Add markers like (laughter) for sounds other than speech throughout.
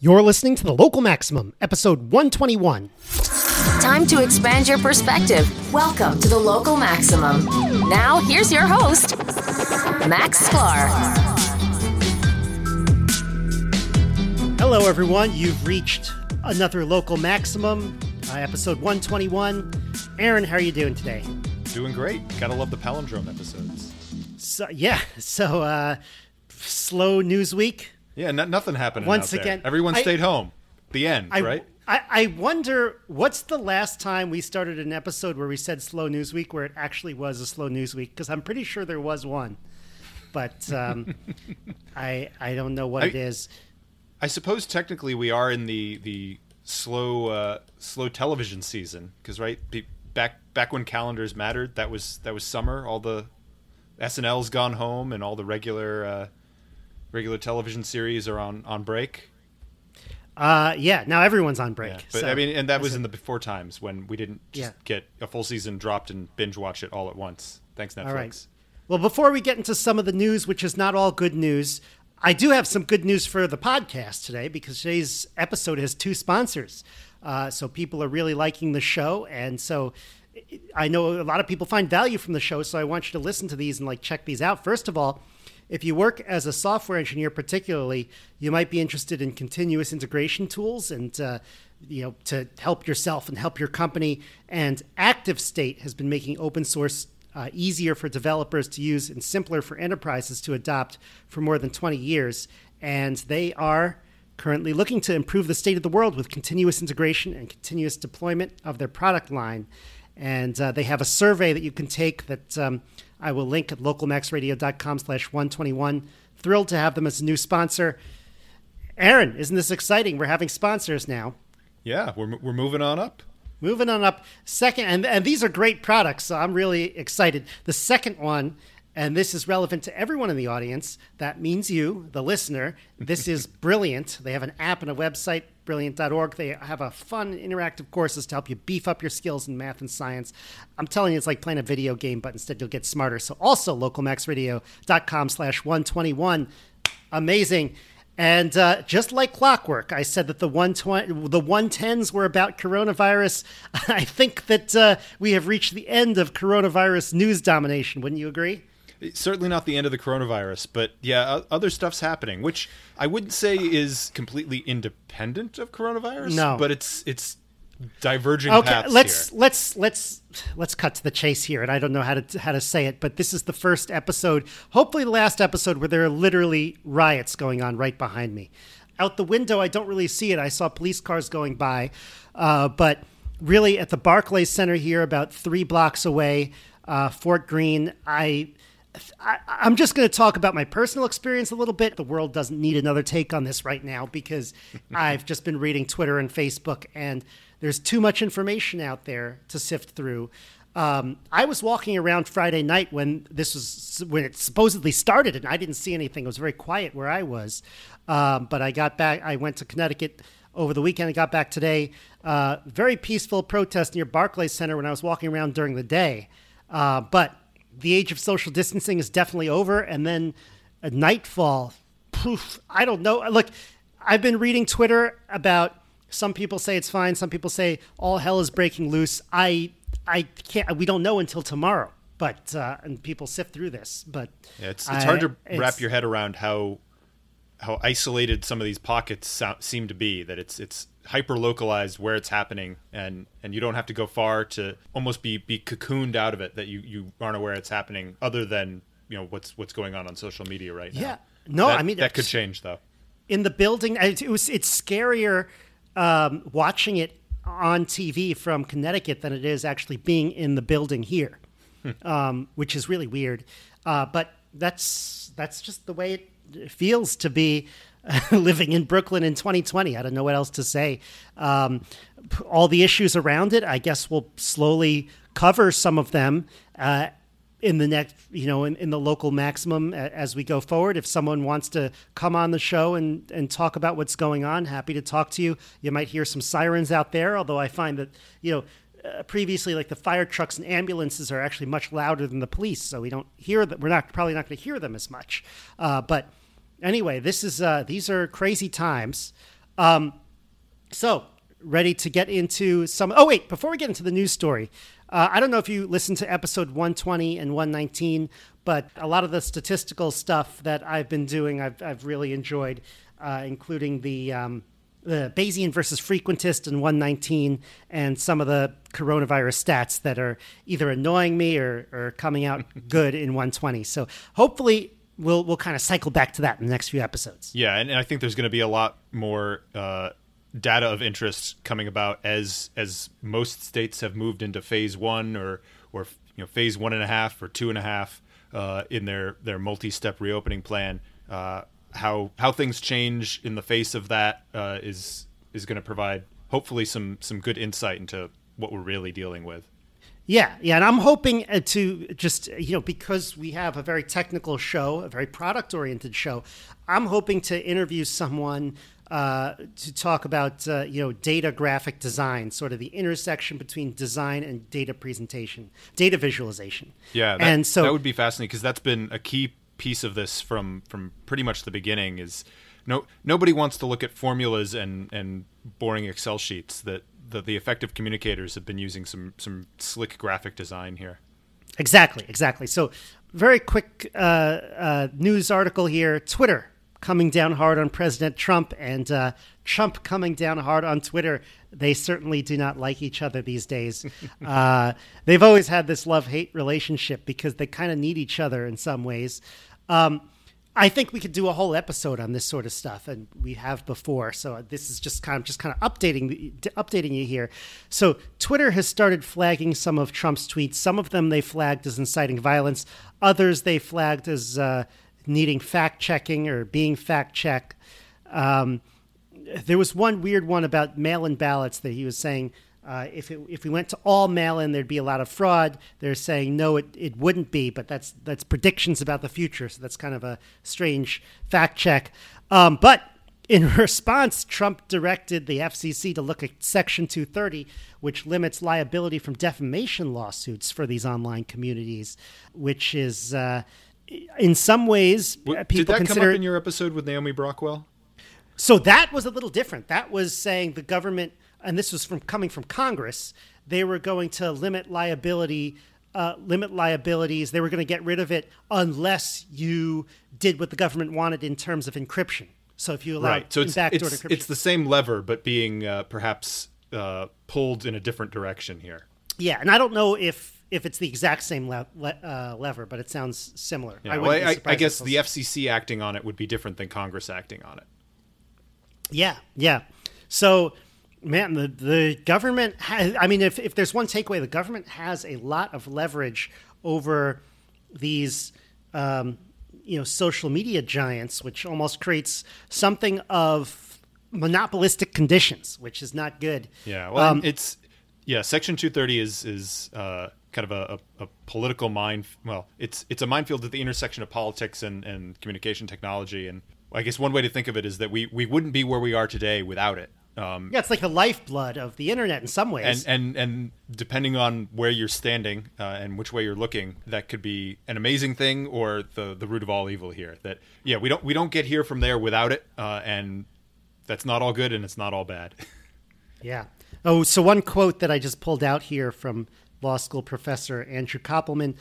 You're listening to the Local Maximum, episode 121. Time to expand your perspective. Welcome to the Local Maximum. Now, here's your host, Max Sklar. Hello, everyone. You've reached another Local Maximum, uh, episode 121. Aaron, how are you doing today? Doing great. Gotta love the palindrome episodes. So, yeah, (laughs) so uh, slow news week. Yeah, no, nothing happened. Once out there. again, everyone I- stayed home. The end, I, right? I, I wonder what's the last time we started an episode where we said slow news week where it actually was a slow news week because I'm pretty sure there was one, but um, (laughs) I I don't know what I- it is. I suppose technically we are in the the slow uh, slow television season because right back back when calendars mattered that was that was summer. All the SNL's gone home and all the regular uh, regular television series are on on break. Uh, yeah, now everyone's on break. Yeah, but so- I mean, and that was in the before times when we didn't just Yeah. get a full season dropped and binge watch it all at once. Thanks, Netflix. All right. Well, before we get into some of the news, which is not all good news, I do have some good news for the podcast today because today's episode has two sponsors. Uh, so people are really liking the show, and so I know a lot of people find value from the show. So I want you to listen to these and like check these out. First of all, if you work as a software engineer, particularly, you might be interested in continuous integration tools and uh, you know to help yourself and help your company. And Active State has been making open source uh, easier for developers to use and simpler for enterprises to adopt for more than 20 years. And they are currently looking to improve the state of the world with continuous integration and continuous deployment of their product line. And uh, they have a survey that you can take that um, I will link at localmaxradio.com slash 121. Thrilled to have them as a new sponsor. Aaron, isn't this exciting? We're having sponsors now. Yeah, we're we're moving on up. Moving on up, second, and, and these are great products, so I'm really excited. The second one, and this is relevant to everyone in the audience, that means you, the listener. This is (laughs) Brilliant. They have an app and a website, brilliant.org. They have a fun, interactive courses to help you beef up your skills in math and science. I'm telling you, it's like playing a video game, but instead you'll get smarter. So also, localmaxradio.com slash 121. Amazing. And uh, just like clockwork, I said that the 120, the 110s were about coronavirus. (laughs) I think that uh, we have reached the end of coronavirus news domination. Wouldn't you agree? Certainly not the end of the coronavirus, but yeah, other stuff's happening, which I wouldn't say is completely independent of coronavirus. No. but it's it's diverging Okay, paths let's here. let's let's let's cut to the chase here. And I don't know how to how to say it, but this is the first episode, hopefully the last episode, where there are literally riots going on right behind me. Out the window, I don't really see it. I saw police cars going by, uh, but really at the Barclays Center here, about three blocks away, uh, Fort Greene, I. I, I'm just going to talk about my personal experience a little bit. The world doesn't need another take on this right now because (laughs) I've just been reading Twitter and Facebook, and there's too much information out there to sift through. Um, I was walking around Friday night when this was when it supposedly started, and I didn't see anything. It was very quiet where I was, um, but I got back. I went to Connecticut over the weekend. I got back today. Uh, very peaceful protest near Barclays Center when I was walking around during the day, uh, but the age of social distancing is definitely over. And then at nightfall, poof, I don't know. Look, I've been reading Twitter about some people say it's fine, some people say all hell is breaking loose. I I can't. We don't know until tomorrow. But uh, and people sift through this. But Yeah, it's it's I- hard to wrap your head around how how isolated some of these pockets sou- seem to be. That it's it's hyper localized where it's happening, and and you don't have to go far to almost be be cocooned out of it. That you you aren't aware it's happening, other than you know what's what's going on on social media right now. Yeah. No, That- I mean, that could change though. in the building. It it was it's scarier um, watching it on TV from Connecticut than it is actually being in the building here, um, which is really weird. Uh, but that's that's just the way it feels to be (laughs) living in Brooklyn in 2020. I don't know what else to say. Um, all the issues around it, I guess, we'll slowly cover some of them. Uh, in the next, you know, in, in the local maximum as we go forward. If someone wants to come on the show and, and talk about what's going on, happy to talk to you. You might hear some sirens out there, although I find that, you know, uh, previously, like the fire trucks and ambulances are actually much louder than the police, so we don't hear that. We're not probably not going to hear them as much. Uh, but anyway, this is uh, these are crazy times. Um, so ready to get into some. Oh wait, before we get into the news story, uh, I don't know if you listened to episode 120 and 119, but a lot of the statistical stuff that I've been doing, I've, I've really enjoyed, uh, including the. Um, the Bayesian versus frequentist in 119, and some of the coronavirus stats that are either annoying me or, or coming out (laughs) good in 120. So hopefully we'll we'll kind of cycle back to that in the next few episodes. Yeah, and, and I think there's going to be a lot more uh, data of interest coming about as as most states have moved into phase one or or you know phase one and a half or two and a half uh, in their their multi-step reopening plan. Uh, how how things change in the face of that uh, is is going to provide hopefully some some good insight into what we're really dealing with. Yeah, yeah, and I'm hoping uh, to just you know because we have a very technical show, a very product oriented show. I'm hoping to interview someone uh, to talk about uh, you know data graphic design, sort of the intersection between design and data presentation, data visualization. Yeah, that, and so that would be fascinating because that's been a key piece of this from from pretty much the beginning. Is no nobody wants to look at formulas and and boring Excel sheets. That the, the effective communicators have been using some some slick graphic design here. Exactly, exactly. So, very quick uh, uh, news article here: Twitter coming down hard on President Trump, and uh, Trump coming down hard on Twitter. They certainly do not like each other these days. (laughs) Uh, they've always had this love hate relationship because they kind of need each other in some ways. Um, I think we could do a whole episode on this sort of stuff, and we have before. So this is just kind of just kind of updating updating you here. So Twitter has started flagging some of Trump's tweets. Some of them they flagged as inciting violence. Others they flagged as uh, needing fact checking or being fact checked. Um, there was one weird one about mail-in ballots that he was saying uh, if it, if we went to all mail-in, there'd be a lot of fraud. They're saying no, it, it wouldn't be, but that's that's predictions about the future. So that's kind of a strange fact check. Um, but in (laughs) response, Trump directed the FCC to look at Section 230, which limits liability from defamation lawsuits for these online communities, which is. Uh, in some ways, people Did that consider come up in your episode with Naomi Brockwell? So that was a little different. That was saying the government and this was from coming from Congress, they were going to limit liability, uh, limit liabilities. They were going to get rid of it unless you did what the government wanted in terms of encryption. So if you allow right, so it's backdoor it's, encryption, it's the same lever, but being uh, perhaps uh, pulled in a different direction here. yeah. And I don't know if if it's the exact same le- le- uh, lever, but it sounds similar. Yeah, I, well, I, I guess the FCC acting on it would be different than Congress acting on it. Yeah, yeah. So, man, the the government has. I mean, if if there's one takeaway, the government has a lot of leverage over these. Um, you know, social media giants, which almost creates something of monopolistic conditions, which is not good. Yeah, well, Um, it's yeah. Section two thirty is is uh, kind of a, a, a political mine. Well, it's it's a minefield at the intersection of politics and, and communication technology. And I guess one way to think of it is that we we wouldn't be where we are today without it. Um, yeah, it's like the lifeblood of the internet in some ways. and and and depending on where you're standing uh, and which way you're looking, that could be an amazing thing or the the root of all evil here. That yeah, we don't we don't get here from there without it, uh, and that's not all good and it's not all bad. (laughs) Yeah. Oh, so one quote that I just pulled out here from law school professor Andrew Koppelman.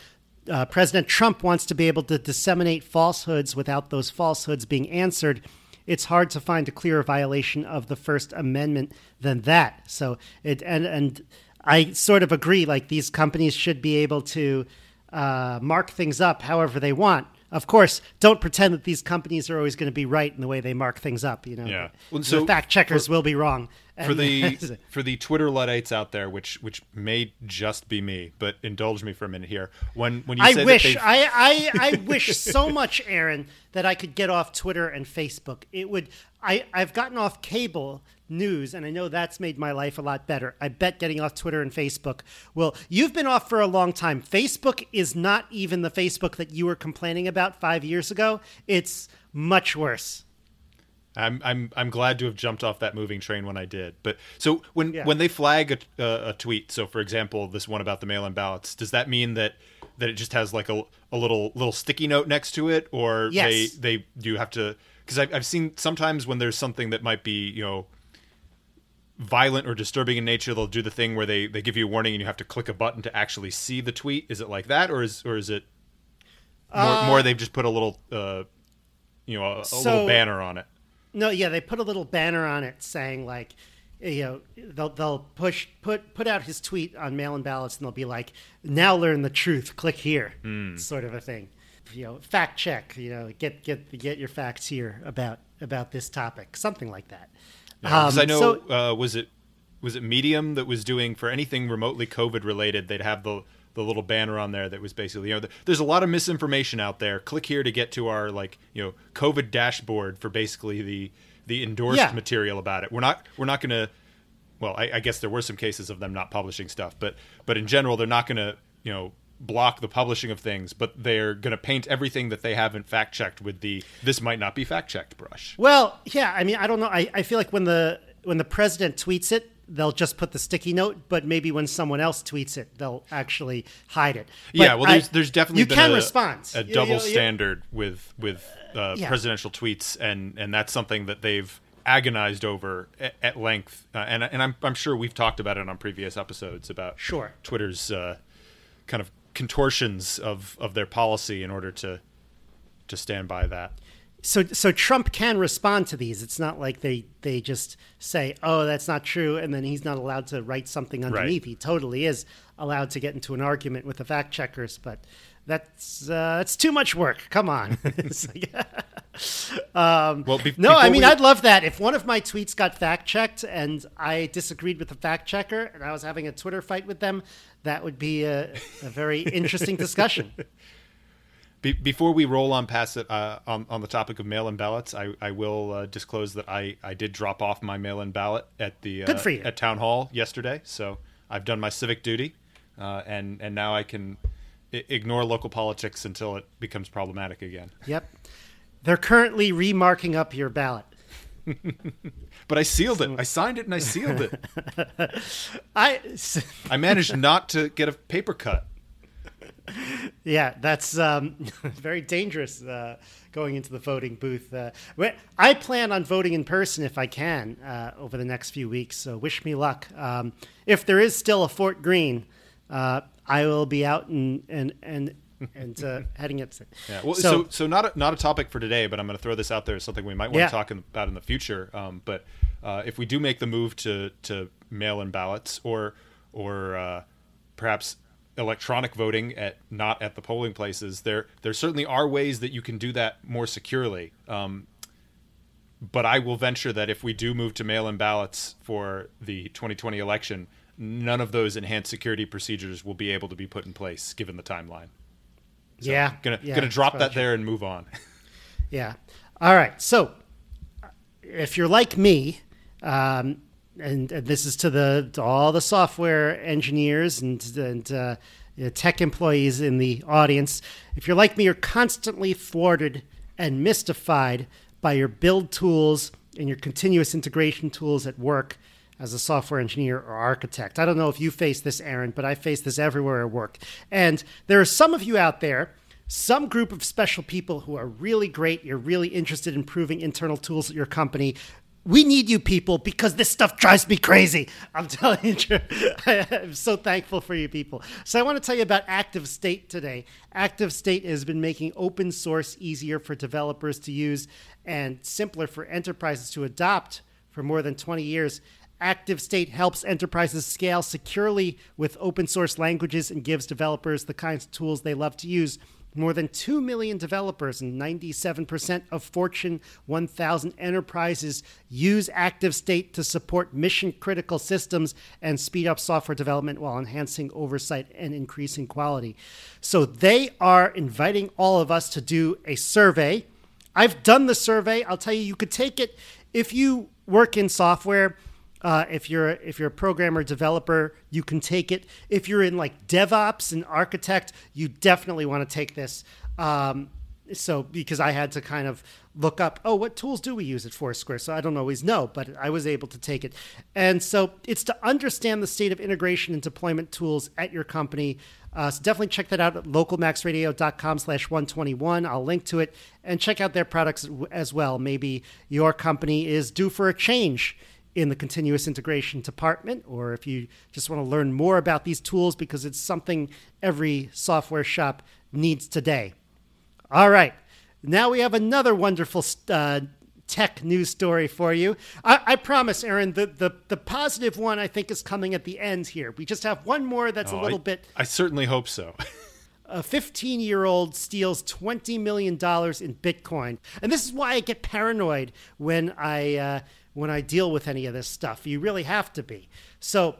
Uh, President Trump wants to be able to disseminate falsehoods without those falsehoods being answered. It's hard to find a clearer violation of the First Amendment than that. So it and and I sort of agree. Like these companies should be able to uh, mark things up however they want. Of course, don't pretend that these companies are always going to be right in the way they mark things up. You know, Yeah. Well, the so fact checkers for- will be wrong. For the (laughs) for the Twitter luddites out there, which which may just be me, but indulge me for a minute here. When when you I say wish I, I I wish so much, Aaron, that I could get off Twitter and Facebook. It would. I I've gotten off cable news, and I know that's made my life a lot better. I bet getting off Twitter and Facebook. Well, you've been off for a long time. Facebook is not even the Facebook that you were complaining about five years ago. It's much worse. I'm I'm I'm glad to have jumped off that moving train when I did. But so when Yeah. when they flag a, a, a tweet, so for example, this one about the mail-in ballots, does that mean that that it just has like a, a little little sticky note next to it, or Yes. they they do you have to because I've, I've seen sometimes when there's something that might be you know violent or disturbing in nature, they'll do the thing where they, they give you a warning and you have to click a button to actually see the tweet. Is it like that, or is or is it more, uh, more they've just put a little uh, you know a, a so, little banner on it? No, yeah, they put a little banner on it saying like you know they'll they'll push put put out his tweet on mail-in ballots and they'll be like now learn the truth click here mm. sort of a thing you know fact check you know get get get your facts here about about this topic something like that because um, I know so, uh, was it was it Medium that was doing for anything remotely COVID related? They'd have the the little banner on there that was basically you know there's a lot of misinformation out there. Click here to get to our like you know COVID dashboard for basically the the endorsed yeah. material about it. We're not we're not going to. Well, I, I guess there were some cases of them not publishing stuff, but but in general, they're not going to you know block the publishing of things, but they're going to paint everything that they haven't fact checked with the "this might not be fact checked" brush. Well, yeah, I mean, I don't know. I, I feel like when the when the president tweets it, they'll just put the sticky note, but maybe when someone else tweets it, they'll actually hide it. But yeah, well, there's, there's definitely you can a, respond. a double you, you, standard with with uh, yeah. presidential tweets, and and that's something that they've agonized over at, at length, uh, and and I'm I'm sure we've talked about it on previous episodes about sure Twitter's uh, kind of contortions of of their policy in order to to stand by that. So so Trump can respond to these. It's not like they they just say, "Oh, that's not true," and then he's not allowed to write something underneath. Right. He totally is allowed to get into an argument with the fact checkers, but that's uh, that's too much work. Come on. (laughs) like, (laughs) um, well, be- no, I mean, we... I'd love that. If one of my tweets got fact checked and I disagreed with the fact checker and I was having a Twitter fight with them, that would be a, a very interesting discussion. (laughs) Be- before we roll on past it, uh, on, on the topic of mail-in ballots, I, I will uh, disclose that I, I did drop off my mail-in ballot at the Good for you. at town hall yesterday. So I've done my civic duty, uh, and and now I can I- ignore local politics until it becomes problematic again. Yep, they're currently remarking up your ballot. (laughs) but I sealed it. I signed it and I sealed it. (laughs) I I managed not to get a paper cut. Yeah, that's um, (laughs) very dangerous uh, going into the voting booth. Uh, I plan on voting in person if I can uh, over the next few weeks. So wish me luck. Um, if there is still a Fort Greene, uh, I will be out and and and and uh, (laughs) heading it. Yeah. Well, so, so, so not a, not a topic for today, but I'm going to throw this out there as something we might want yeah. to talk about in the future. Um, but uh, if we do make the move to to mail-in ballots or or uh, perhaps electronic voting at not at the polling places, there there certainly are ways that you can do that more securely. Um, but I will venture that if we do move to mail-in ballots for the 2020 election, none of those enhanced security procedures will be able to be put in place given the timeline. So yeah, gonna yeah, gonna drop that there and move on. (laughs) yeah. All right. So, if you're like me, um, and, and, this is to the to all the software engineers and and uh, tech employees in the audience, if you're like me, you're constantly thwarted and mystified by your build tools and your continuous integration tools at work as a software engineer or architect. I don't know if you face this, Aaron, but I face this everywhere at work. And there are some of you out there, some group of special people who are really great. You're really interested in improving internal tools at your company. We need you people because this stuff drives me crazy. I'm (laughs) telling you, I'm so thankful for you people. So I want to tell you about Active State today. Active State has been making open source easier for developers to use and simpler for enterprises to adopt for more than 20 years. Active State helps enterprises scale securely with open source languages and gives developers the kinds of tools they love to use. More than 2 million developers and 97% of Fortune 1000 enterprises use Active State to support mission critical systems and speed up software development while enhancing oversight and increasing quality. So they are inviting all of us to do a survey. I've done the survey. I'll tell you, you could take it if you work in software uh, if you're if you're a programmer developer, you can take it. If you're in like DevOps and architect, you definitely want to take this. Um, so because I had to kind of look up, oh, what tools do we use at Foursquare? So I don't always know, but I was able to take it. And so it's to understand the state of integration and deployment tools at your company. Uh, so definitely check that out at localmaxradio.com slash 121. I'll link to it and check out their products as well. Maybe your company is due for a change in the continuous integration department, or if you just want to learn more about these tools because it's something every software shop needs today. All right. Now we have another wonderful uh, tech news story for you. I, I, promise, Aaron, the, the, the positive one I think is coming at the end here. We just have one more that's oh, a little I, bit. I certainly hope so. (laughs) a 15 year old steals $20 million in Bitcoin. And this is why I get paranoid when I, uh, when I deal with any of this stuff. You really have to be. So,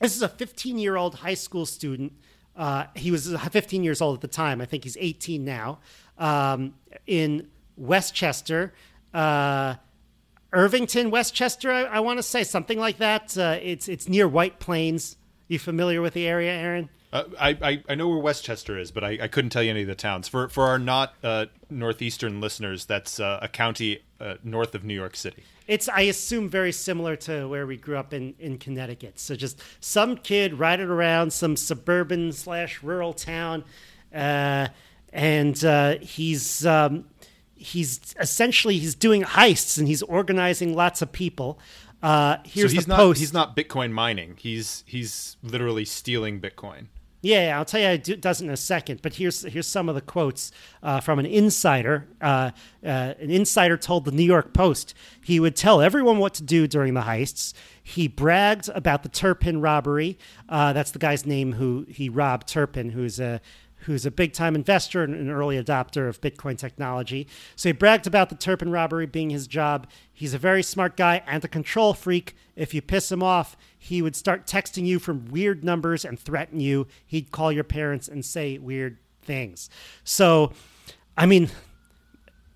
this is a 15 year old high school student. Uh, he was 15 years old at the time. I think he's 18 now. Um, in Westchester, uh, Irvington, Westchester. I, I want to say something like that. Uh, it's it's near White Plains. You familiar with the area, Aaron? Uh, I, I, I know where Westchester is, but I, I couldn't tell you any of the towns. For for our not uh, northeastern listeners, that's uh, a county uh, north of New York City. It's I assume very similar to where we grew up in, in Connecticut. So just some kid riding around some suburban slash rural town, uh, and uh, he's um, he's essentially he's doing heists and he's organizing lots of people. here's so he's the post. Not, he's not Bitcoin mining. He's he's literally stealing Bitcoin. Yeah, I'll tell you it doesn't in a second. But here's here's some of the quotes uh, from an insider. Uh, uh, an insider told the New York Post he would tell everyone what to do during the heists. He bragged about the Terpin robbery. Uh, that's the guy's name who he robbed Terpin, who's a who's a big time investor and an early adopter of Bitcoin technology. So he bragged about the Terpin robbery being his job. He's a very smart guy and a control freak. If you piss him off, he would start texting you from weird numbers and threaten you. He'd call your parents and say weird things. So, I mean,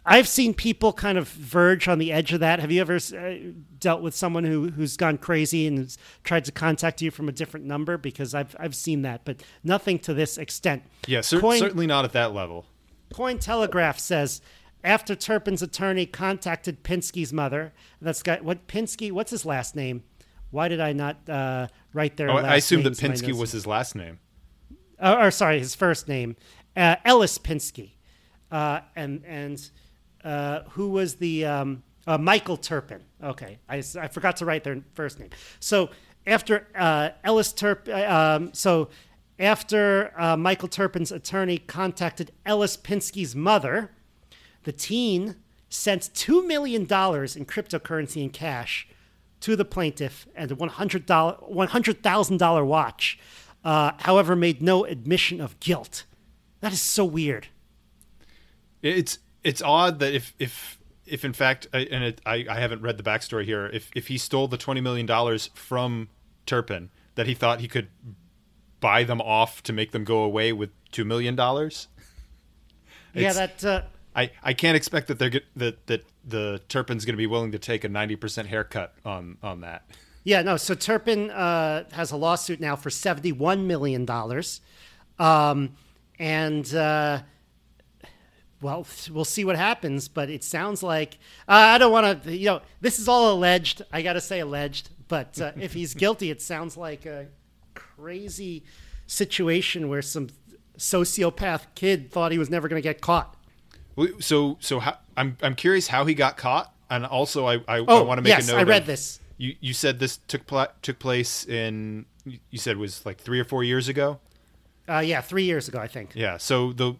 I've seen people kind of verge on the edge of that. Have you ever uh, dealt with someone who who's gone crazy and has tried to contact you from a different number? Because I've I've seen that, but nothing to this extent. Yeah, cer- Coin, certainly not at that level. Coin Telegraph says after Terpin's attorney contacted Pinsky's mother, that's got what Pinsky. What's his last name? Why did I not uh, write their? Oh, I assume that Pinsky was his last name. Uh, or sorry, his first name, uh, Ellis Pinsky, uh, and and uh, who was the um, uh, Michael Terpin. Okay, I, I forgot to write their first name. So after uh, Ellis Terpin, um, so after uh, Michael Terpin's attorney contacted Ellis Pinsky's mother, the teen sent two million dollars in cryptocurrency and cash to the plaintiff and a one hundred dollar one hundred thousand dollar watch. Uh, however, made no admission of guilt. That is so weird. It's it's odd that if if if in fact, and it, I I haven't read the backstory here. If if he stole the twenty million dollars from Terpin, that he thought he could buy them off to make them go away with two million dollars. Yeah, that. Uh, I, I can't expect that they're get, that that the Terpin's going to be willing to take a ninety percent haircut on on that. Yeah, no. So Terpin uh, has a lawsuit now for seventy one million dollars, um, and uh, well, we'll see what happens. But it sounds like uh, I don't want to. You know, this is all alleged. I got to say alleged. But uh, if he's (laughs) guilty, it sounds like a crazy situation where some sociopath kid thought he was never going to get caught. So, so how, I'm I'm curious how he got caught, and also I I, oh, I want to make yes, a note. I read of, this. You you said this took took place in you said was like three or four years ago. Uh, yeah, three years ago, I think. Yeah. So the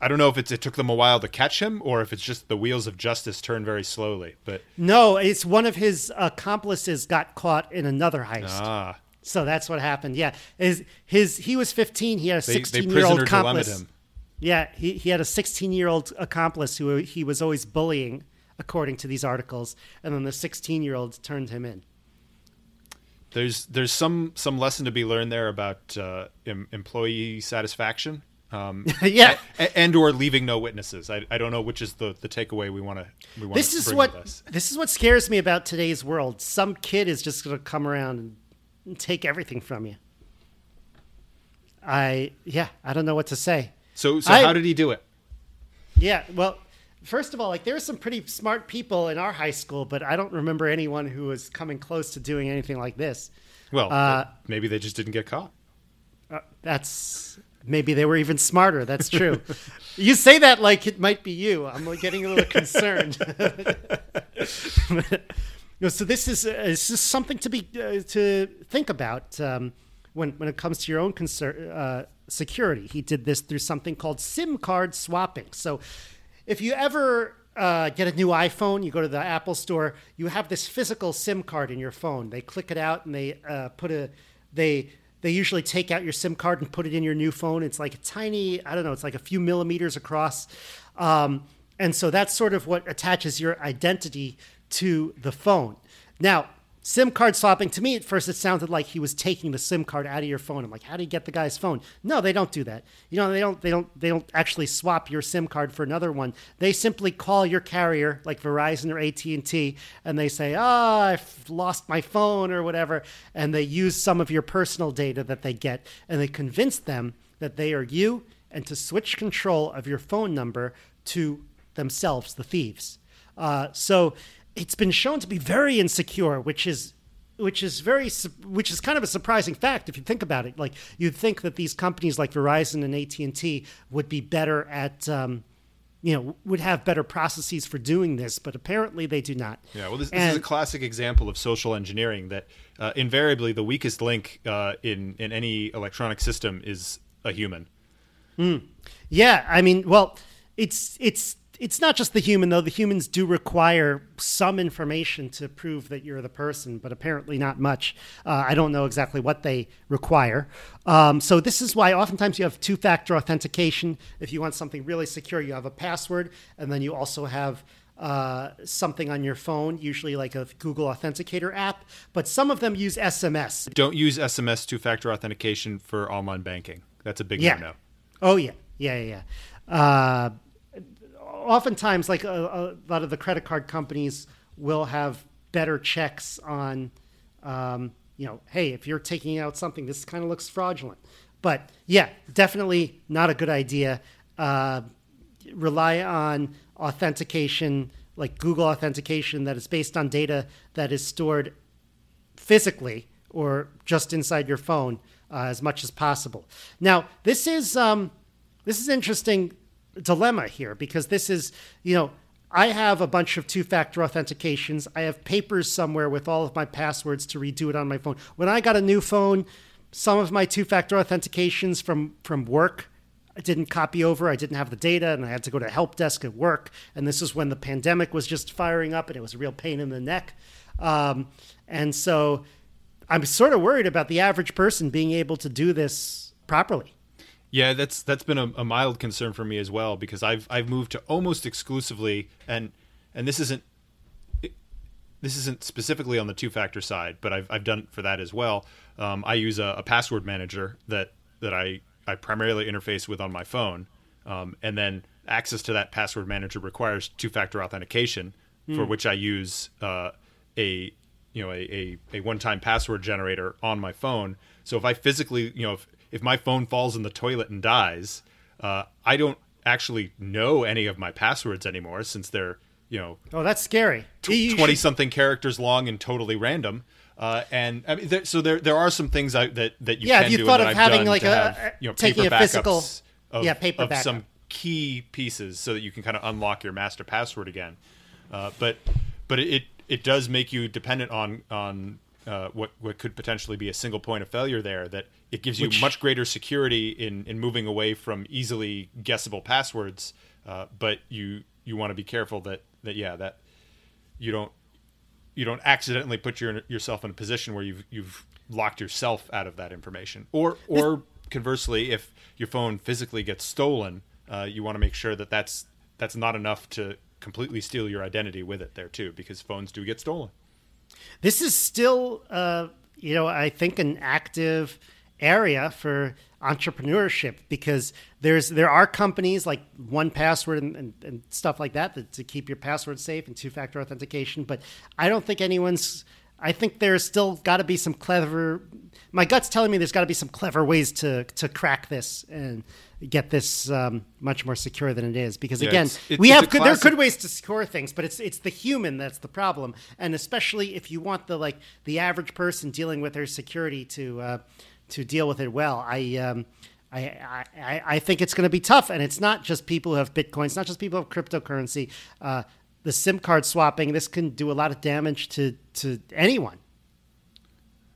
I don't know if it's it took them a while to catch him or if it's just the wheels of justice turn very slowly. But no, it's one of his accomplices got caught in another heist. Ah. So that's what happened. Yeah, his his he was 15. He had a 16 year old accomplice. Yeah, he, he had a 16 year old accomplice who he was always bullying, according to these articles, and then the 16 year old turned him in. There's there's some some lesson to be learned there about uh, em- employee satisfaction. Um, (laughs) yeah, and, and, or leaving no witnesses. I, I don't know which is the, the takeaway we want to. We want this is what this. this. is what scares me about today's world. Some kid is just going to come around and take everything from you. I yeah, I don't know what to say. So so I, how did he do it? Yeah, well, First of all, like there were some pretty smart people in our high school, but I don't remember anyone who was coming close to doing anything like this. Well, Uh, maybe they just didn't get caught. Uh, that's maybe they were even smarter. That's true. (laughs) you say that like it might be you. I'm like, getting a little (laughs) concerned. (laughs) No, so this is uh, this is something to be uh, to think about um, when when it comes to your own concern, uh, security. He did this through something called SIM card swapping. So if you ever uh, get a new iPhone, you go to the Apple store, you have this physical SIM card in your phone. They click it out and they uh, put a they they usually take out your SIM card and put it in your new phone. It's like a tiny, I don't know, it's like a few millimeters across. Um, and so that's sort of what attaches your identity to the phone. Now, SIM card swapping, to me at first it sounded like he was taking the SIM card out of your phone. I'm like, how do you get the guy's phone? No, they don't do that. You know, they don't they don't they don't actually swap your SIM card for another one. They simply call your carrier, like Verizon or AT&T, and they say, "Oh, I've lost my phone or whatever," and they use some of your personal data that they get and they convince them that they are you and to switch control of your phone number to themselves, the thieves. Uh, so it's been shown to be very insecure, which is which is very which is kind of a surprising fact if you think about it. Like you'd think that these companies like Verizon and AT and T would be better at. Um, you know, would have better processes for doing this, but apparently they do not. Yeah, well, this, this is a And- classic example of social engineering that uh, invariably the weakest link uh, in in any electronic system is a human. Yeah, I mean, well, it's it's it's not just the human though. The humans do require some information to prove that you're the person, but apparently not much. Uh, I don't know exactly what they require. Um, so this is why oftentimes you have two-factor authentication. If you want something really secure, you have a password, and then you also have uh, something on your phone, usually like a Google Authenticator app. But some of them use SMS. Don't use SMS two factor authentication for online banking. That's a big Yeah. no-no. Oh yeah, yeah, yeah. yeah. Uh, oftentimes, like a, a lot of the credit card companies will have better checks on, um, you know, hey, if you're taking out something, this kind of looks fraudulent. But yeah, definitely not a good idea. Uh, rely on authentication, like Google authentication, that is based on data that is stored physically or just inside your phone uh, as much as possible. Now, this is um, this is interesting dilemma here because this is you know I have a bunch of two-factor authentications. I have papers somewhere with all of my passwords to redo it on my phone. When I got a new phone, some of my two-factor authentications from from work I didn't copy over. I didn't have the data, and I had to go to help desk at work. And this is when the pandemic was just firing up, and it was a real pain in the neck. Um, and so, I'm sort of worried about the average person being able to do this properly. Yeah, that's that's been a, a mild concern for me as well because I've I've moved to almost exclusively and and this isn't it- this isn't specifically on the two factor side, but I've I've done it for that as well. Um, I use a, a password manager that that I I primarily interface with on my phone, um, and then access to that password manager requires two factor authentication, for which I use uh, a you know a, a, a one time password generator on my phone. So if I physically you know if if my phone falls in the toilet and dies, uh, I don't actually know any of my passwords anymore since they're you know Oh, that's scary. Twenty something characters long and totally random. Uh, and I mean, there, so there there are some things I, that that you Yeah, can have you do thought of I've having, like, a- have, you know, taking paper a physical- backups of, yeah, paper of backup. some key pieces so that you can kind of unlock your master password again. Uh, but but it it does make you dependent on on uh, what what could potentially be a single point of failure there. That it gives you Which- much greater security in in moving away from easily guessable passwords. Uh, but you you want to be careful that that yeah that you don't you don't accidentally put your, yourself in a position where you've you've locked yourself out of that information or or conversely if your phone physically gets stolen uh, you want to make sure that that's that's not enough to completely steal your identity with it there too because phones do get stolen this is still, uh, you know, I think an active area for entrepreneurship because there's there are companies like one password and, and, and stuff like that, that to keep your password safe and two factor authentication. But I don't think anyone's. I think there's still got to be some clever. my gut's telling me there's got to be some clever ways to to crack this and get this um, much more secure than it is. Because Yeah, again, it's- it- we it's have good, there are good ways to secure things, but it's it's the human that's the problem, and especially if you want the like the average person dealing with their security to uh, to deal with it well. I. Um, I, I, I think it's going to be tough, and it's not just people who have Bitcoin. It's not just people who have cryptocurrency. Uh, the SIM card swapping, this can do a lot of damage to, to anyone.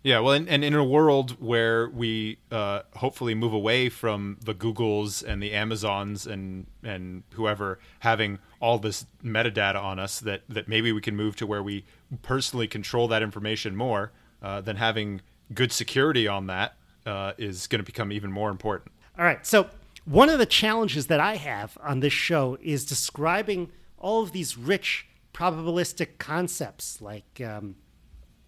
Yeah, well, and, and in a world where we uh, hopefully move away from the Googles and the Amazons and and whoever having all this metadata on us, that that maybe we can move to where we personally control that information more, uh, then having good security on that uh, is going to become even more important. All right. So, one of the challenges that I have on this show is describing all of these rich probabilistic concepts like um,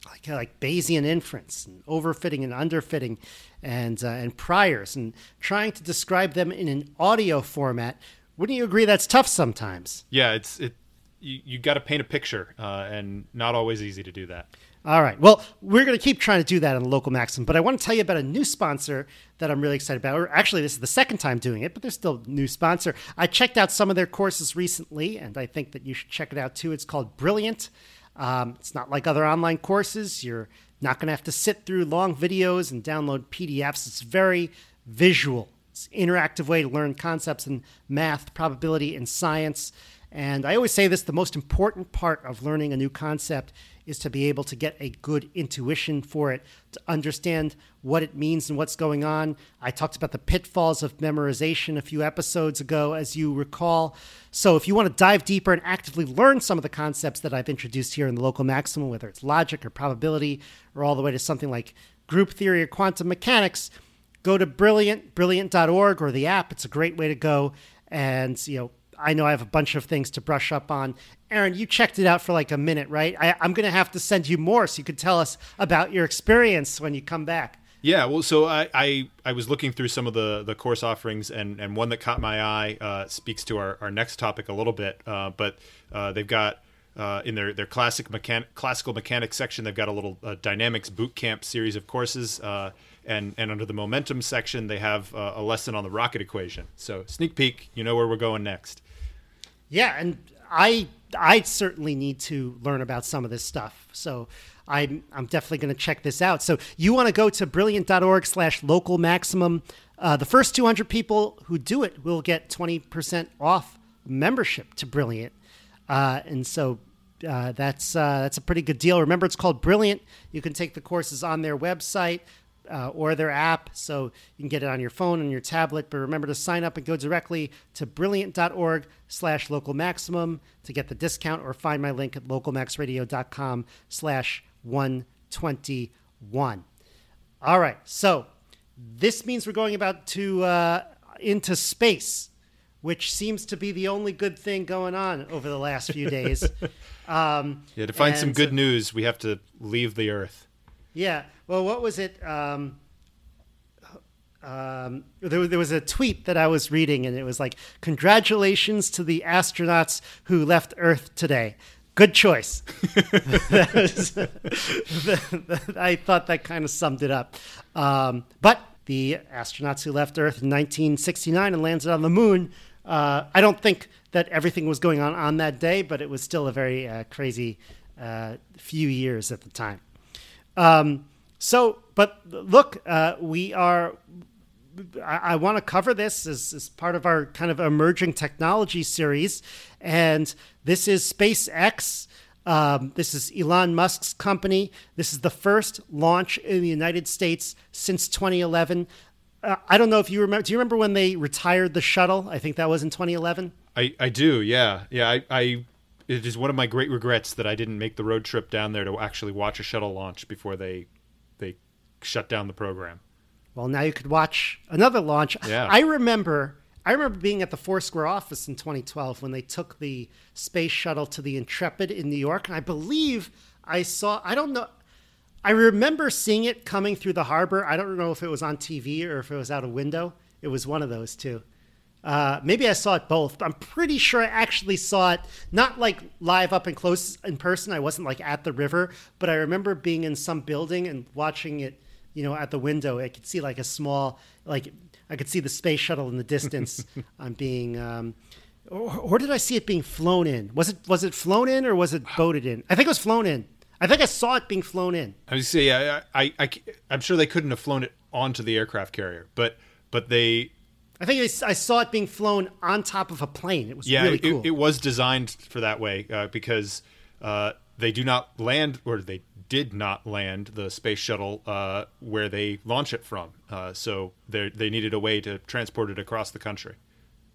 like like Bayesian inference and overfitting and underfitting and uh, and priors and trying to describe them in an audio format. Wouldn't you agree that's tough sometimes? Yeah, it's it. You, you got to paint a picture, uh, and not always easy to do that. All right. Well, we're going to keep trying to do that on the local maximum, but I want to tell you about a new sponsor that I'm really excited about. Or actually, this is the second time doing it, but they're still a new sponsor. I checked out some of their courses recently, and I think that you should check it out too. It's called Brilliant. Um, it's not like other online courses. You're not going to have to sit through long videos and download PDFs. It's very visual. It's an interactive way to learn concepts in math, probability, and science. And I always say this the most important part of learning a new concept is to be able to get a good intuition for it, to understand what it means and what's going on. I talked about the pitfalls of memorization a few episodes ago, as you recall. So, if you want to dive deeper and actively learn some of the concepts that I've introduced here in the local maximum, whether it's logic or probability, or all the way to something like group theory or quantum mechanics, go to brilliant brilliant.org or the app it's a great way to go and you know i know i have a bunch of things to brush up on aaron you checked it out for like a minute right I, i'm going to have to send you more so you could tell us about your experience when you come back Yeah, well, so I, I, I was looking through some of the, the course offerings, and, and one that caught my eye uh, speaks to our, our next topic a little bit. Uh, but uh, they've got uh, in their, their classic mechan- classical mechanics section, they've got a little uh, dynamics boot camp series of courses, uh, and and under the momentum section, they have uh, a lesson on the rocket equation. So sneak peek, you know where we're going next. Yeah and i i certainly need to learn about some of this stuff. So i'm i'm definitely going to check this out. So you want to go to brilliant.org slash local maximum. Uh, the first 200 people who do it will get 20% off membership to brilliant. Uh, and so uh, that's uh, that's a pretty good deal. Remember, it's called Brilliant. You can take the courses on their website uh, or their app, so you can get it on your phone and your tablet. But remember to sign up and go directly to brilliant.org/slash local maximum to get the discount, or find my link at localmaxradio.com/slash one twenty one. All right, so this means we're going about to uh, into space which seems to be the only good thing going on over the last few days. Um, (laughs) Yeah, to find some good news, we have to leave the Earth. Yeah. Well, what was it? Um, um, there, was- there was a tweet that I was reading, and it was like, "Congratulations to the astronauts who left Earth today." Good choice. (laughs) That was- I thought that kind of summed it up. Um, but the astronauts who left Earth in 1969 and landed on the moon, uh, I don't think that everything was going on on that day, but it was still a very uh, crazy uh, few years at the time. Um, so, but look, uh, we are. I, I want to cover this as, as part of our kind of emerging technology series, and this is SpaceX. Um, this is Elon Musk's company. This is the first launch in the United States since 2011. Uh, I don't know if you remember. Do you remember when they retired the shuttle? I think that was in 2011. I, I do, yeah, yeah. I, I it is one of my great regrets that I didn't make the road trip down there to actually watch a shuttle launch before they they shut down the program. Well, now you could watch another launch. Yeah. I remember I remember being at the Foursquare office in 2012 when they took the space shuttle to the Intrepid in New York, and I believe I saw I don't know I remember seeing it coming through the harbor. I don't know if it was on TV or if it was out a window. It was one of those two. Uh, maybe I saw it both. But I'm pretty sure I actually saw it not like live up and close in person. I wasn't like at the river, but I remember being in some building and watching it you know, at the window, I could see like a small, like I could see the space shuttle in the distance. (laughs) I'm being, um, or, or did I see it being flown in? Was it was it flown in or was it boated in? I think it was flown in. I think I saw it being flown in. I was say, I, I, I, I'm sure they couldn't have flown it onto the aircraft carrier, but but they I think I saw it being flown on top of a plane. It was yeah, really it, cool. it, was designed for that way uh, because uh, they do not land, or they did not land the space shuttle uh, where they launch it from. Uh, so they they needed a way to transport it across the country.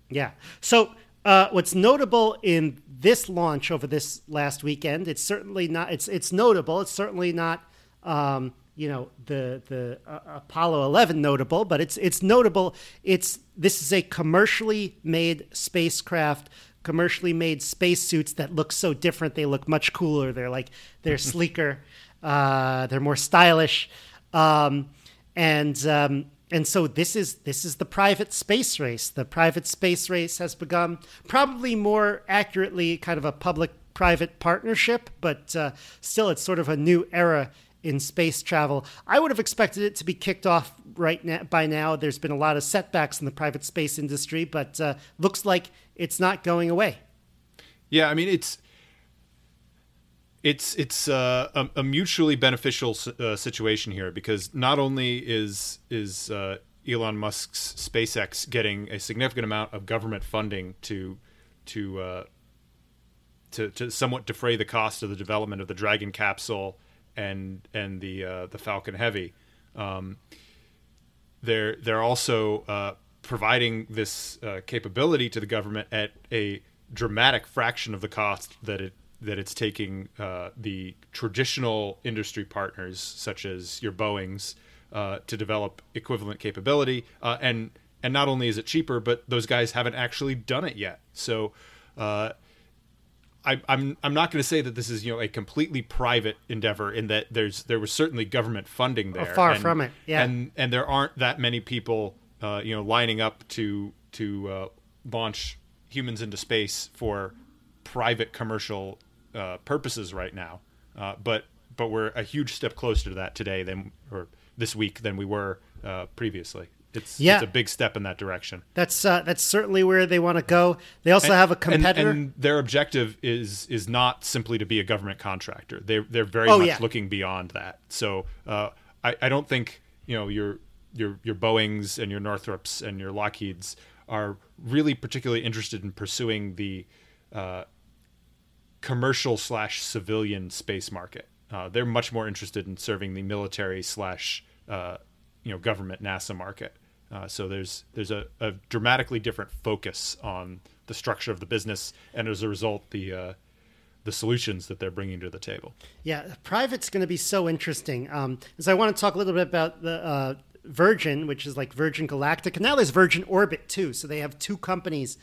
Yeah. So uh, what's notable in this launch over this last weekend? It's certainly not. It's it's notable. It's certainly not. Um, you know the the uh, Apollo 11 notable, but it's it's notable. It's this is a commercially made spacecraft, commercially made spacesuits that look so different. They look much cooler. They're like they're (laughs) sleeker, uh, they're more stylish, um, and um, and so this is this is the private space race. The private space race has begun. Probably more accurately, kind of a public-private partnership, but uh, still, it's sort of a new era in space travel. I would have expected it to be kicked off right now. By now, there's been a lot of setbacks in the private space industry, but uh, looks like it's not going away. Yeah, I mean it's it's it's uh, a, a, mutually beneficial uh, situation here because not only is is uh, Elon Musk's SpaceX getting a significant amount of government funding to to uh, to, to somewhat defray the cost of the development of the Dragon capsule and and the uh, the Falcon Heavy. Um, they're they're also uh, providing this uh, capability to the government at a dramatic fraction of the cost that it that it's taking uh, the traditional industry partners such as your Boeing's uh, to develop equivalent capability uh, and and not only is it cheaper but those guys haven't actually done it yet so I, am I'm, I'm not going to say that this is you know a completely private endeavor in that there's there was certainly government funding there. Oh, far and, from it, yeah. And and there aren't that many people uh, you know lining up to to uh, launch humans into space for private commercial uh, purposes right now. Uh, but but we're a huge step closer to that today than or this week than we were uh, previously it's yeah. it's a big step in that direction. That's uh, that's certainly where they want to go. They also and, have a competitor, and, and, their objective is is not simply to be a government contractor. They they're very oh, much yeah. looking beyond that. So uh, I I don't think you know your your your Boeing's and your Northrops and your Lockheeds are really particularly interested in pursuing the uh, commercial slash civilian space market. Uh, they're much more interested in serving the military slash uh, you know government NASA market. Uh, so there's there's a, a, dramatically different focus on the structure of the business, and as a result, the uh, the solutions that they're bringing to the table. Yeah, private's going to be so interesting. Um, I want to talk a little bit about the uh, Virgin, which is like Virgin Galactic, and now there's Virgin Orbit too. So they have two companies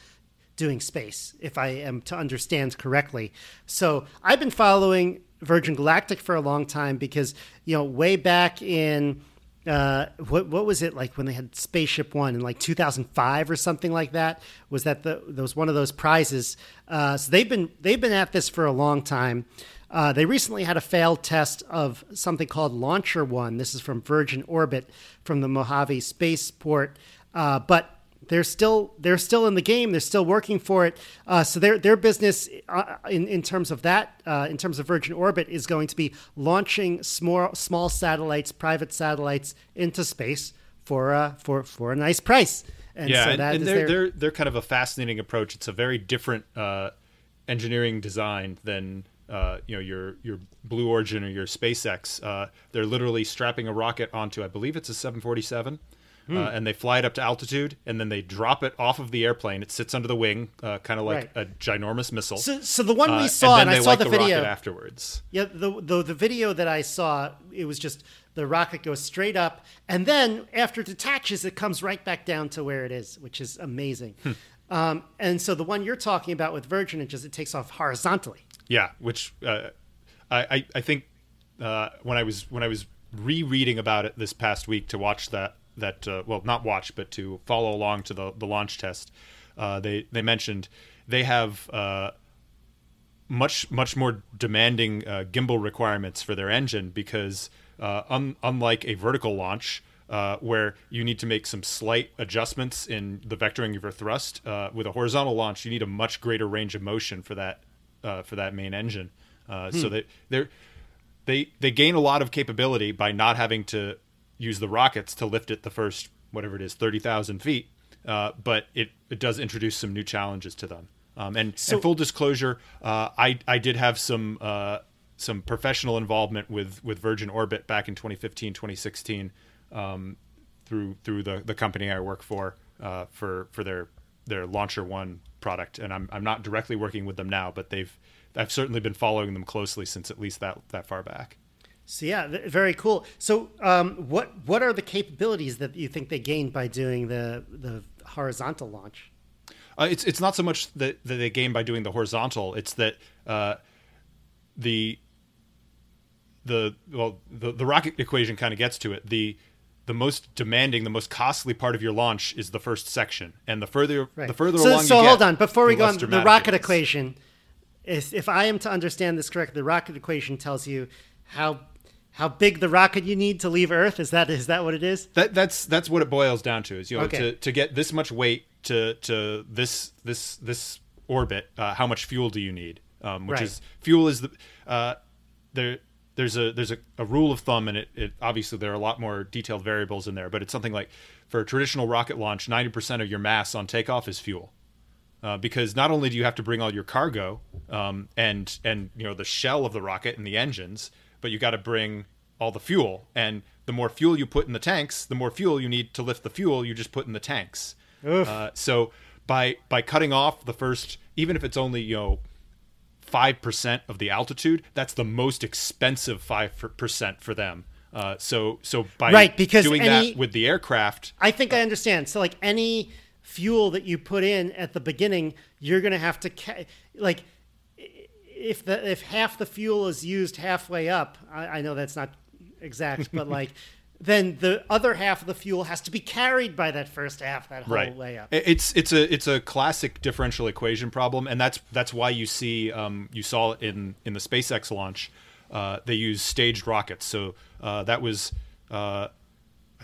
doing space, if I am to understand correctly. So I've been following Virgin Galactic for a long time because you know way back in uh, what what was it like when they had Spaceship One in like 2005 or something like that? Was that the that was one of those prizes? Uh, so they've been they've been at this for a long time. Uh, they recently had a failed test of something called Launcher One. This is from Virgin Orbit from the Mojave Spaceport, uh, but they're still they're still in the game. They're still working for it. Uh, so their their business uh, in in terms of that uh, in terms of Virgin Orbit is going to be launching small small satellites, private satellites into space for uh, for for a nice price. And yeah, so and, and they're, their... they're they're kind of a fascinating approach. It's a very different uh, engineering design than uh, you know your your Blue Origin or your SpaceX. Uh, they're literally strapping a rocket onto, I believe it's a 747, uh, hmm. and they fly it up to altitude, and then they drop it off of the airplane. It sits under the wing, uh, kind of like right. a ginormous missile. So, so the one we uh, saw, and, and I saw the, the video afterwards. Yeah, the, the the video that I saw, it was just the rocket goes straight up, and then after it detaches, it comes right back down to where it is, which is amazing. Hmm. Um, and so the one you're talking about with Virgin, it just it takes off horizontally. Yeah, which uh, I I think uh, when I was when I was rereading about it this past week to watch that that uh, well not watch but to follow along to the the launch test. Uh, they they mentioned they have uh, much much more demanding uh, gimbal requirements for their engine because uh, un- unlike a vertical launch, uh, where you need to make some slight adjustments in the vectoring of your thrust. Uh, with a horizontal launch, you need a much greater range of motion for that uh, for that main engine, uh, so that they they they gain a lot of capability by not having to use the rockets to lift it the first whatever it is thirty thousand feet. Uh, but it, it does introduce some new challenges to them. Um, and, and full disclosure, uh, I I did have some some professional involvement with with Virgin Orbit back in 2015, 2016 um, through through the, the company I work for uh, for for their their Launcher One product, and I'm I'm not directly working with them now, but they've I've certainly been following them closely since at least that that far back. So yeah, very cool. So um, what what are the capabilities that you think they gained by doing the the horizontal launch? Uh, it's it's not so much that, that they gain by doing the horizontal; it's that uh, the the well the, the rocket equation kind of gets to it. The the most demanding, the most costly part of your launch is the first section, and the further right. the further so, along. So hold get, on, before we go on, the rocket equation. Is, if I am to understand this correctly, the rocket equation tells you how how big the rocket you need to leave Earth. Is that is that what it is? That that's that's what it boils down to. Is you know okay. to, to get this much weight to to this this this orbit, uh, how much fuel do you need? Um, which right. is fuel is the uh, there there's a there's a, a rule of thumb, and it, it obviously there are a lot more detailed variables in there, but it's something like for a traditional rocket launch, 90% of your mass on takeoff is fuel. Uh, because not only do you have to bring all your cargo um, and and you know the shell of the rocket and the engines, but you got to bring all the fuel. And the more fuel you put in the tanks, the more fuel you need to lift the fuel you just put in the tanks. Uh, so by by cutting off the first, even if it's only you know 5% of the altitude, that's the most expensive 5% for them. Uh, so so by right, because doing any, that with the aircraft, I think uh, I understand. So like any fuel that you put in at the beginning, you're going to have to ca- like if the if half the fuel is used halfway up. I, I know that's not exact, but (laughs) like then the other half of the fuel has to be carried by that first half that whole right. way up. It's it's a it's a classic differential equation problem, and that's that's why you see um, you saw in in the SpaceX launch uh, they use staged rockets. So uh, that was uh,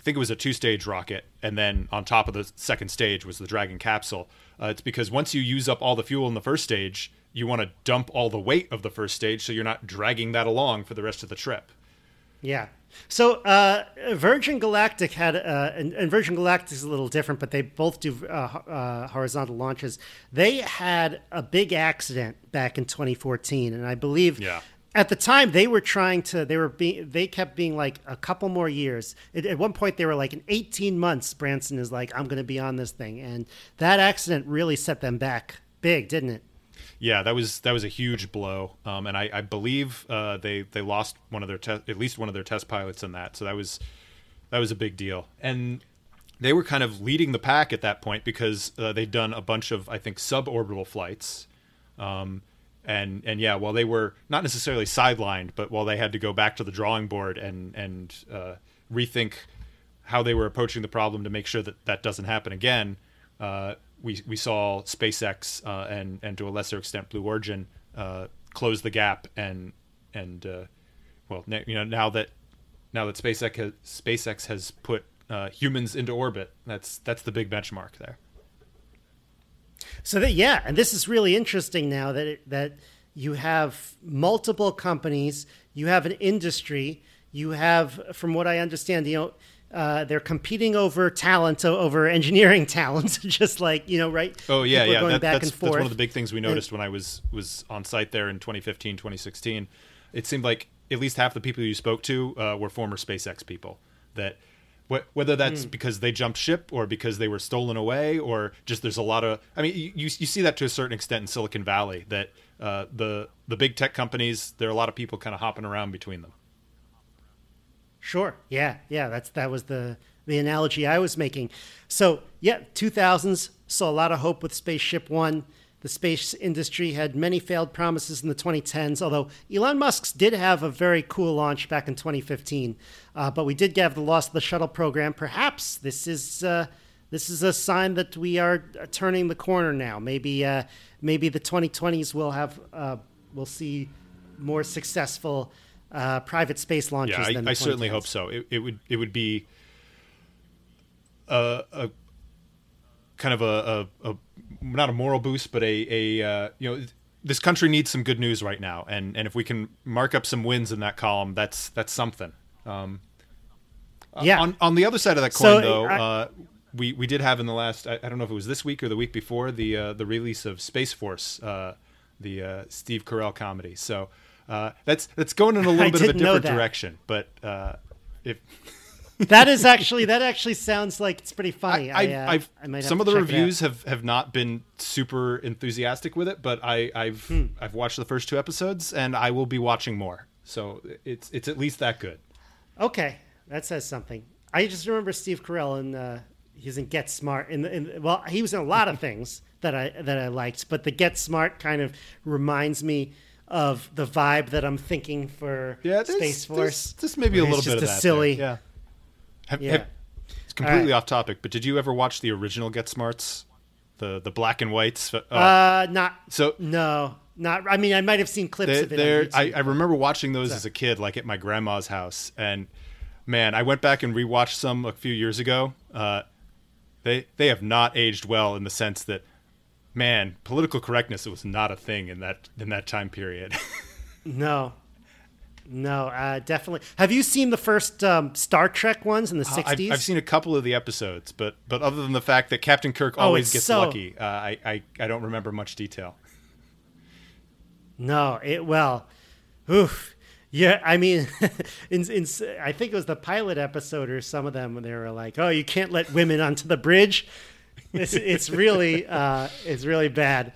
think it was a two stage rocket, and then on top of the second stage was the Dragon capsule. Uh, it's because once you use up all the fuel in the first stage, you want to dump all the weight of the first stage, so you're not dragging that along for the rest of the trip. Yeah. So uh, Virgin Galactic had, uh, and, and, Virgin Galactic is a little different, but they both do uh, uh, horizontal launches. They had a big accident back in 2014, and I believe yeah. At the time they were trying to, they were being, they kept being like a couple more years. It, at one point, they were like in 18 months. Branson is like, I'm going to be on this thing, and that accident really set them back big, didn't it? yeah, that was that was a huge blow, um, and I, I believe uh, they they lost one of their te- at least one of their test pilots in that, so that was that was a big deal, and they were kind of leading the pack at that point because uh, they'd done a bunch of I think suborbital flights, um, and and yeah, while they were not necessarily sidelined, but while they had to go back to the drawing board and and uh, rethink how they were approaching the problem to make sure that that doesn't happen again. Uh, we we saw SpaceX uh, and and to a lesser extent Blue Origin uh, close the gap and and uh, well you know now that now that SpaceX has, SpaceX has put uh, humans into orbit that's that's the big benchmark there. So that yeah, and this is really interesting now that it, that you have multiple companies, you have an industry, you have from what I understand, you know uh, they're competing over talent, over engineering (laughs) talent, just like you know, right? Oh yeah, yeah. That, that's, that's, one of the big things we noticed and, when I was was on site there in 2015, 2016. It seemed like at least half the people you spoke to uh, were former SpaceX people. That whether that's mm. because they jumped ship or because they were stolen away or just there's a lot of. I mean, you you see that to a certain extent in Silicon Valley. That uh, the the big tech companies, there are a lot of people kind of hopping around between them. Sure. Yeah. Yeah. That's that was the the analogy I was making. So yeah, 2000s saw a lot of hope with Spaceship One. The space industry had many failed promises in the 2010s, although Elon Musk's did have a very cool launch back in 2015. Uh, but we did have the loss of the shuttle program. Perhaps this is uh, this is a sign that we are turning the corner now. Maybe uh, maybe the 2020s will have uh, we'll see more successful uh, private space launches. Yeah, I, I certainly hope so. It, it would it would be a, a kind of a, a, a not a moral boost, but a a uh, you know this country needs some good news right now, and and if we can mark up some wins in that column, that's that's something. Um, Yeah. On on the other side of that So, coin, though, I- uh, we we did have in the last I, I don't know if it was this week or the week before the uh, the release of Space Force, uh, the uh, Steve Carell comedy. So uh, that's that's going in a (laughs) little bit of a different direction, but uh, if (laughs) (laughs) that is actually that actually sounds like it's pretty funny. I, I, uh, I've I some of the check it out. reviews have, have not been super enthusiastic with it, but I, I've Hmm. I've watched the first two episodes and I will be watching more. So it's it's at least that good. Okay, that says something. I just remember Steve Carell and uh, he's in Get Smart. In, in well, he was in a lot of (laughs) things that I that I liked, but the Get Smart kind of reminds me of the vibe that I'm thinking for Yeah, Space Force. This There's maybe a little bit just of a that. silly. there. Yeah. Have, Yeah. have- it's completely right. off topic, but did you ever watch the original Get Smarts, the the black and whites? Uh, Uh, not so no, not. I mean, I might have seen clips They, of it. I, I remember watching those as a kid, like at my grandma's house, and man, I went back and rewatched some a few years ago. Uh, they they have not aged well in the sense that, man, political correctness was not a thing in that in that time period. (laughs) no, no, uh, definitely. Have you seen the first um, Star Trek ones in the I've, '60s? I've seen a couple of the episodes, but but other than the fact that Captain Kirk Oh, always it's gets so- lucky, uh, I, I I don't remember much detail. No, it well, oof. Yeah, I mean, (laughs) in, in I think it was the pilot episode or some of them when they were like, "Oh, you can't let women onto the bridge." It's, it's really uh, it's really bad.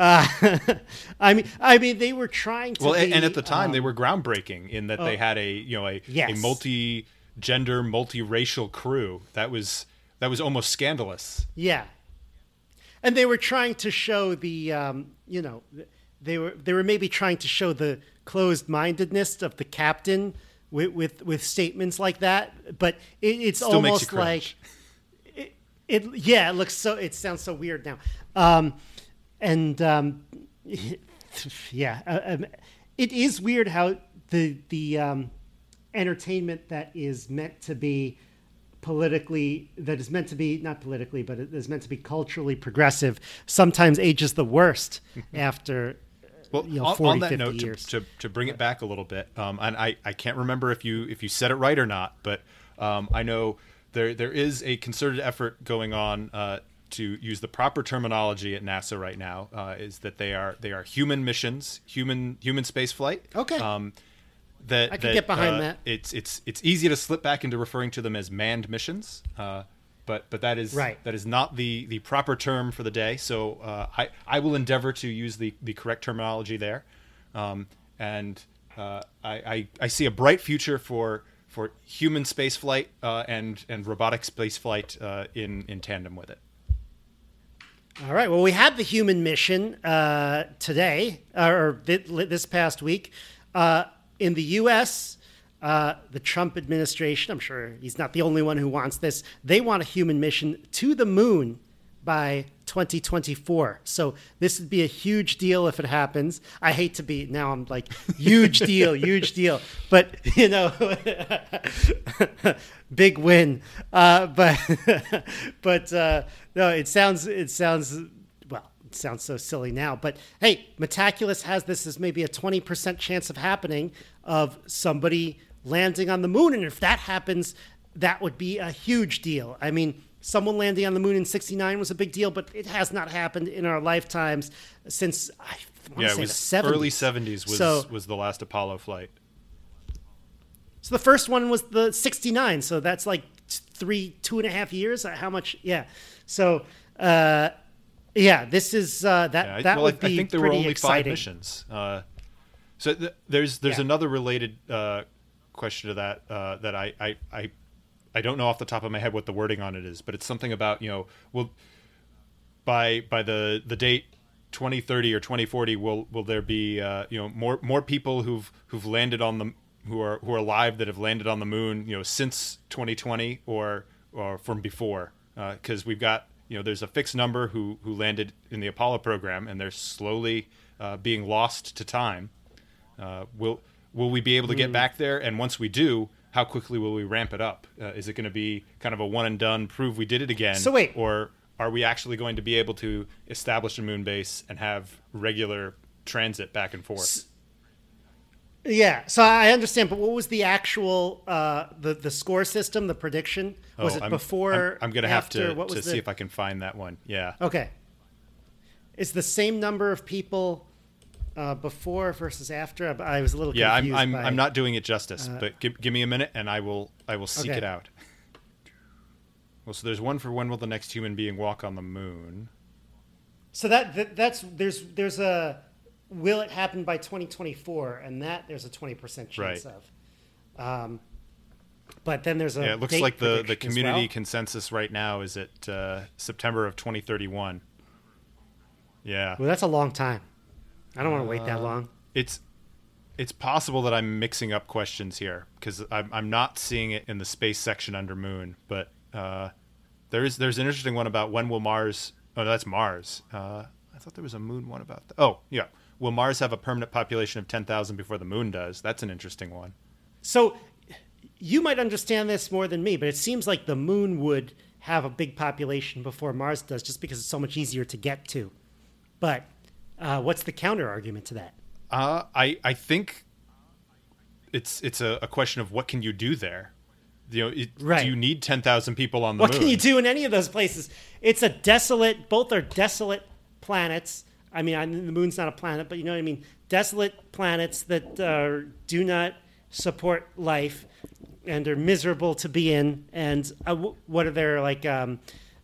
Uh, (laughs) I mean, I mean, they were trying to. Well, and, be, and at the time, they um, were groundbreaking in that they oh. had a you know a, a multi-gender, multi-racial crew. That was that was almost scandalous. Yeah, and they were trying to show the, um, you know, they were they were maybe trying to show the closed-mindedness of the captain with with, with statements like that. But it, it's Still almost like cringe. it. Yeah, it looks so. It sounds so weird now. Um, and um, yeah, uh, um, it is weird how the the um, entertainment that is meant to be politically that is meant to be not politically but it is meant to be culturally progressive sometimes ages the worst (laughs) after Well, you know, on, 40, on that 50 note, to, to, to bring it back a little bit, um, and I, I can't remember if you if you said it right or not, but um, I know there there is a concerted effort going on uh, to use the proper terminology at NASA right now. Uh, is that they are they are human missions, human human space flight. Okay. Um, that I can that, get behind uh, that. It's it's it's easy to slip back into referring to them as manned missions. Uh, but but that is Right. that is not the the proper term for the day. So uh, I I will endeavor to use the the correct terminology there, um, and uh, I, I I see a bright future for for human space flight uh, and and robotic space flight uh, in in tandem with it. All right. Well, we had the human mission uh, today, or this past week, uh, in the U.S. Uh, the Trump administration. I'm sure he's not the only one who wants this. They want a human mission to the moon by 2024. So this would be a huge deal if it happens. I hate to be now. I'm like huge deal, (laughs) huge deal. But you know, (laughs) big win. Uh, but (laughs) but uh, no, it sounds it sounds well. It sounds so silly now. But hey, Metaculus has this as maybe a 20% chance of happening of somebody landing on the moon, and if that happens, that would be a huge deal. I mean. Someone landing on the moon in '69 was a big deal, but it has not happened in our lifetimes since I want Yeah, to say was the 70s. early '70s was So- was the last Apollo flight. So the first one was the 69. So that's like three, two and a half years. How much? Yeah. So, uh, yeah, this is, uh, that, Yeah, I- that well, would I, be I think there were only exciting. five missions. Uh, so th- there's there's Yeah. another related uh, question to that uh, that I, I I I don't know off the top of my head what the wording on it is, but it's something about you know will by by the the date 2030 or 2040 will will there be uh, you know more more people who've who've landed on the who are who are alive that have landed on the moon you know since 2020 or or from before. Because we've got you know there's a fixed number who who landed in the Apollo program and they're slowly uh, being lost to time. Uh, will will we be able to get back there? And once we do, how quickly will we ramp it up? Uh, is it going to be kind of a one and done, prove we did it again? So wait. or are we actually going to be able to establish a moon base and have regular transit back and forth? Yeah, so I understand, but what was the actual uh, the the score system, the prediction? Was Oh, it I'm- before? I'm, I'm going to have to, What was to the, see if I can find that one. Yeah. Okay. Is the same number of people uh, before versus after? I I was a little Yeah, I'm. I'm, by- I'm not doing it justice, but give, give me a minute and I will I will seek Okay. it out. Well, so there's one for when will the next human being walk on the moon? So that, that that's there's there's a will it happen by 2024, and that there's a 20 percent chance Right. of. Um, but then there's a Yeah, it looks like the, the community well. consensus right now is at uh, September of 2031. Yeah, Well, that's a long time. I don't want to wait Uh, that long. it's it's possible that I'm mixing up questions here because I'm I'm not seeing it in the space section under Moon, but uh, there is there's an interesting one about when will Mars? Oh, that's Mars. Uh, I thought there was a Moon one about that. Oh, yeah. Will Mars have a permanent population of 10,000 before the Moon does? That's an interesting one. So you might understand this more than me, but it seems like the moon would have a big population before Mars does, just because it's so much easier to get to. But uh, what's the counter argument to that? Uh, I I think it's it's a, a question of what can you do there. You know, it, Right. do you need 10,000 people on the What moon? can you do in any of those places? It's a desolate. Both are desolate planets. I mean, I, the moon's not a planet, but you know what I mean. Desolate planets that uh, do not support life and are miserable to be in. And uh, what are there like um,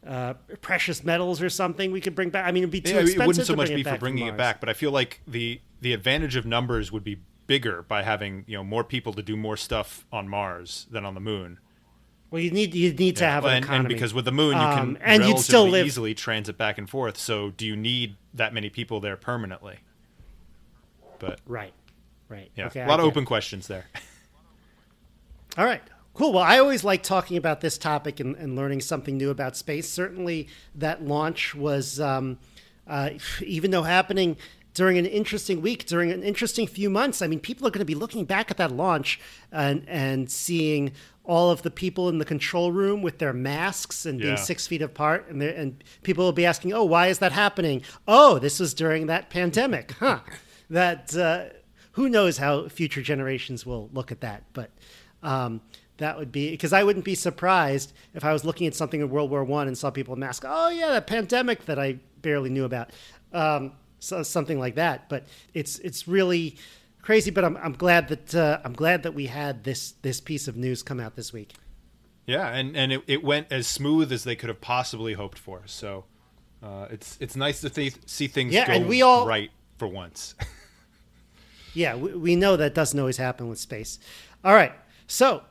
uh, precious metals or something we could bring back? I mean, it'd be too Yeah, expensive it wouldn't so to much be for bringing it back, but I feel like the the advantage of numbers would be bigger by having you know more people to do more stuff on Mars than on the moon. Well, you need you need to have Well, an and, economy. and because with the moon you can Um, and you'd still live- easily transit back and forth. So do you need that many people there permanently? But right, right. yeah, Okay, a I lot of it. open questions there. (laughs) All right. Cool. Well, I always like talking about this topic and, and learning something new about space. Certainly, that launch was, um, uh, even though happening during an interesting week, during an interesting few months. I mean, people are going to be looking back at that launch and and seeing all of the people in the control room with their masks and being Yeah. six feet apart, and and people will be asking, "Oh, why is that happening? Oh, this was during that pandemic, (laughs) huh?" That uh, who knows how future generations will look at that, but. Um, that would be because I wouldn't be surprised if I was looking at something in World War One and saw people in masks. Oh yeah, that pandemic that I barely knew about, um, so something like that. But it's it's really crazy. But I'm, I'm glad that uh, I'm glad that we had this this piece of news come out this week. Yeah, and and it, it went as smooth as they could have possibly hoped for. So uh, it's it's nice to th- see things Yeah, go and we all- right for once. (laughs) Yeah, we, we know that doesn't always happen with space. All right, so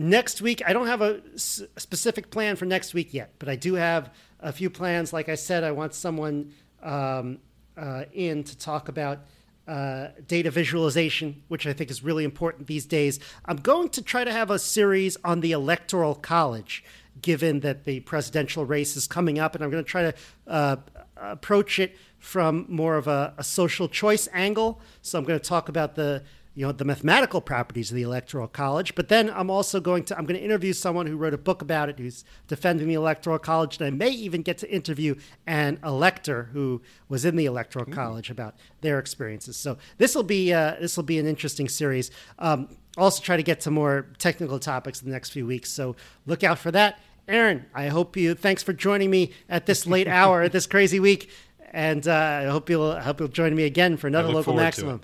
next week I don't have a s- specific plan for next week yet, but I do have a few plans. Like I said, I want someone um, uh, in to talk about uh, data visualization, which I think is really important these days. I'm going to try to have a series on the Electoral College, given that the presidential race is coming up, and I'm going to try to uh, approach it from more of a, a social choice angle. So I'm going to talk about the you know the mathematical properties of the electoral college but then i'm also going to i'm going to interview someone who wrote a book about it who's defending the electoral college and i may even get to interview an elector who was in the electoral college about their experiences. So this will be uh, this will be an interesting series. Um, also try to get to more technical topics in the next few weeks so look out for that. Aaron i hope you thanks for joining me at this late (laughs) hour at this crazy week and uh, i hope you'll I hope you'll join me again for another local maximum.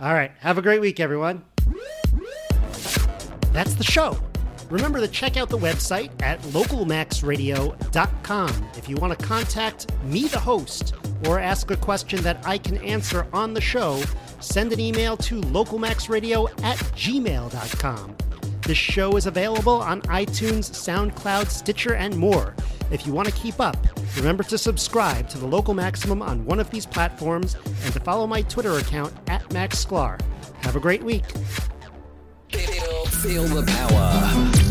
All right. Have a great week, everyone. That's the show. Remember to check out the website at localmaxradio.com if you want to contact me, the host, or ask a question that I can answer on the show. Send an email to localmaxradio at gmail.com. This show is available on iTunes, SoundCloud, Stitcher, and more. If you want to keep up, remember to subscribe to the Local Maximum on one of these platforms and to follow my Twitter account at Max Sklar. Have a great week. Feel, the power.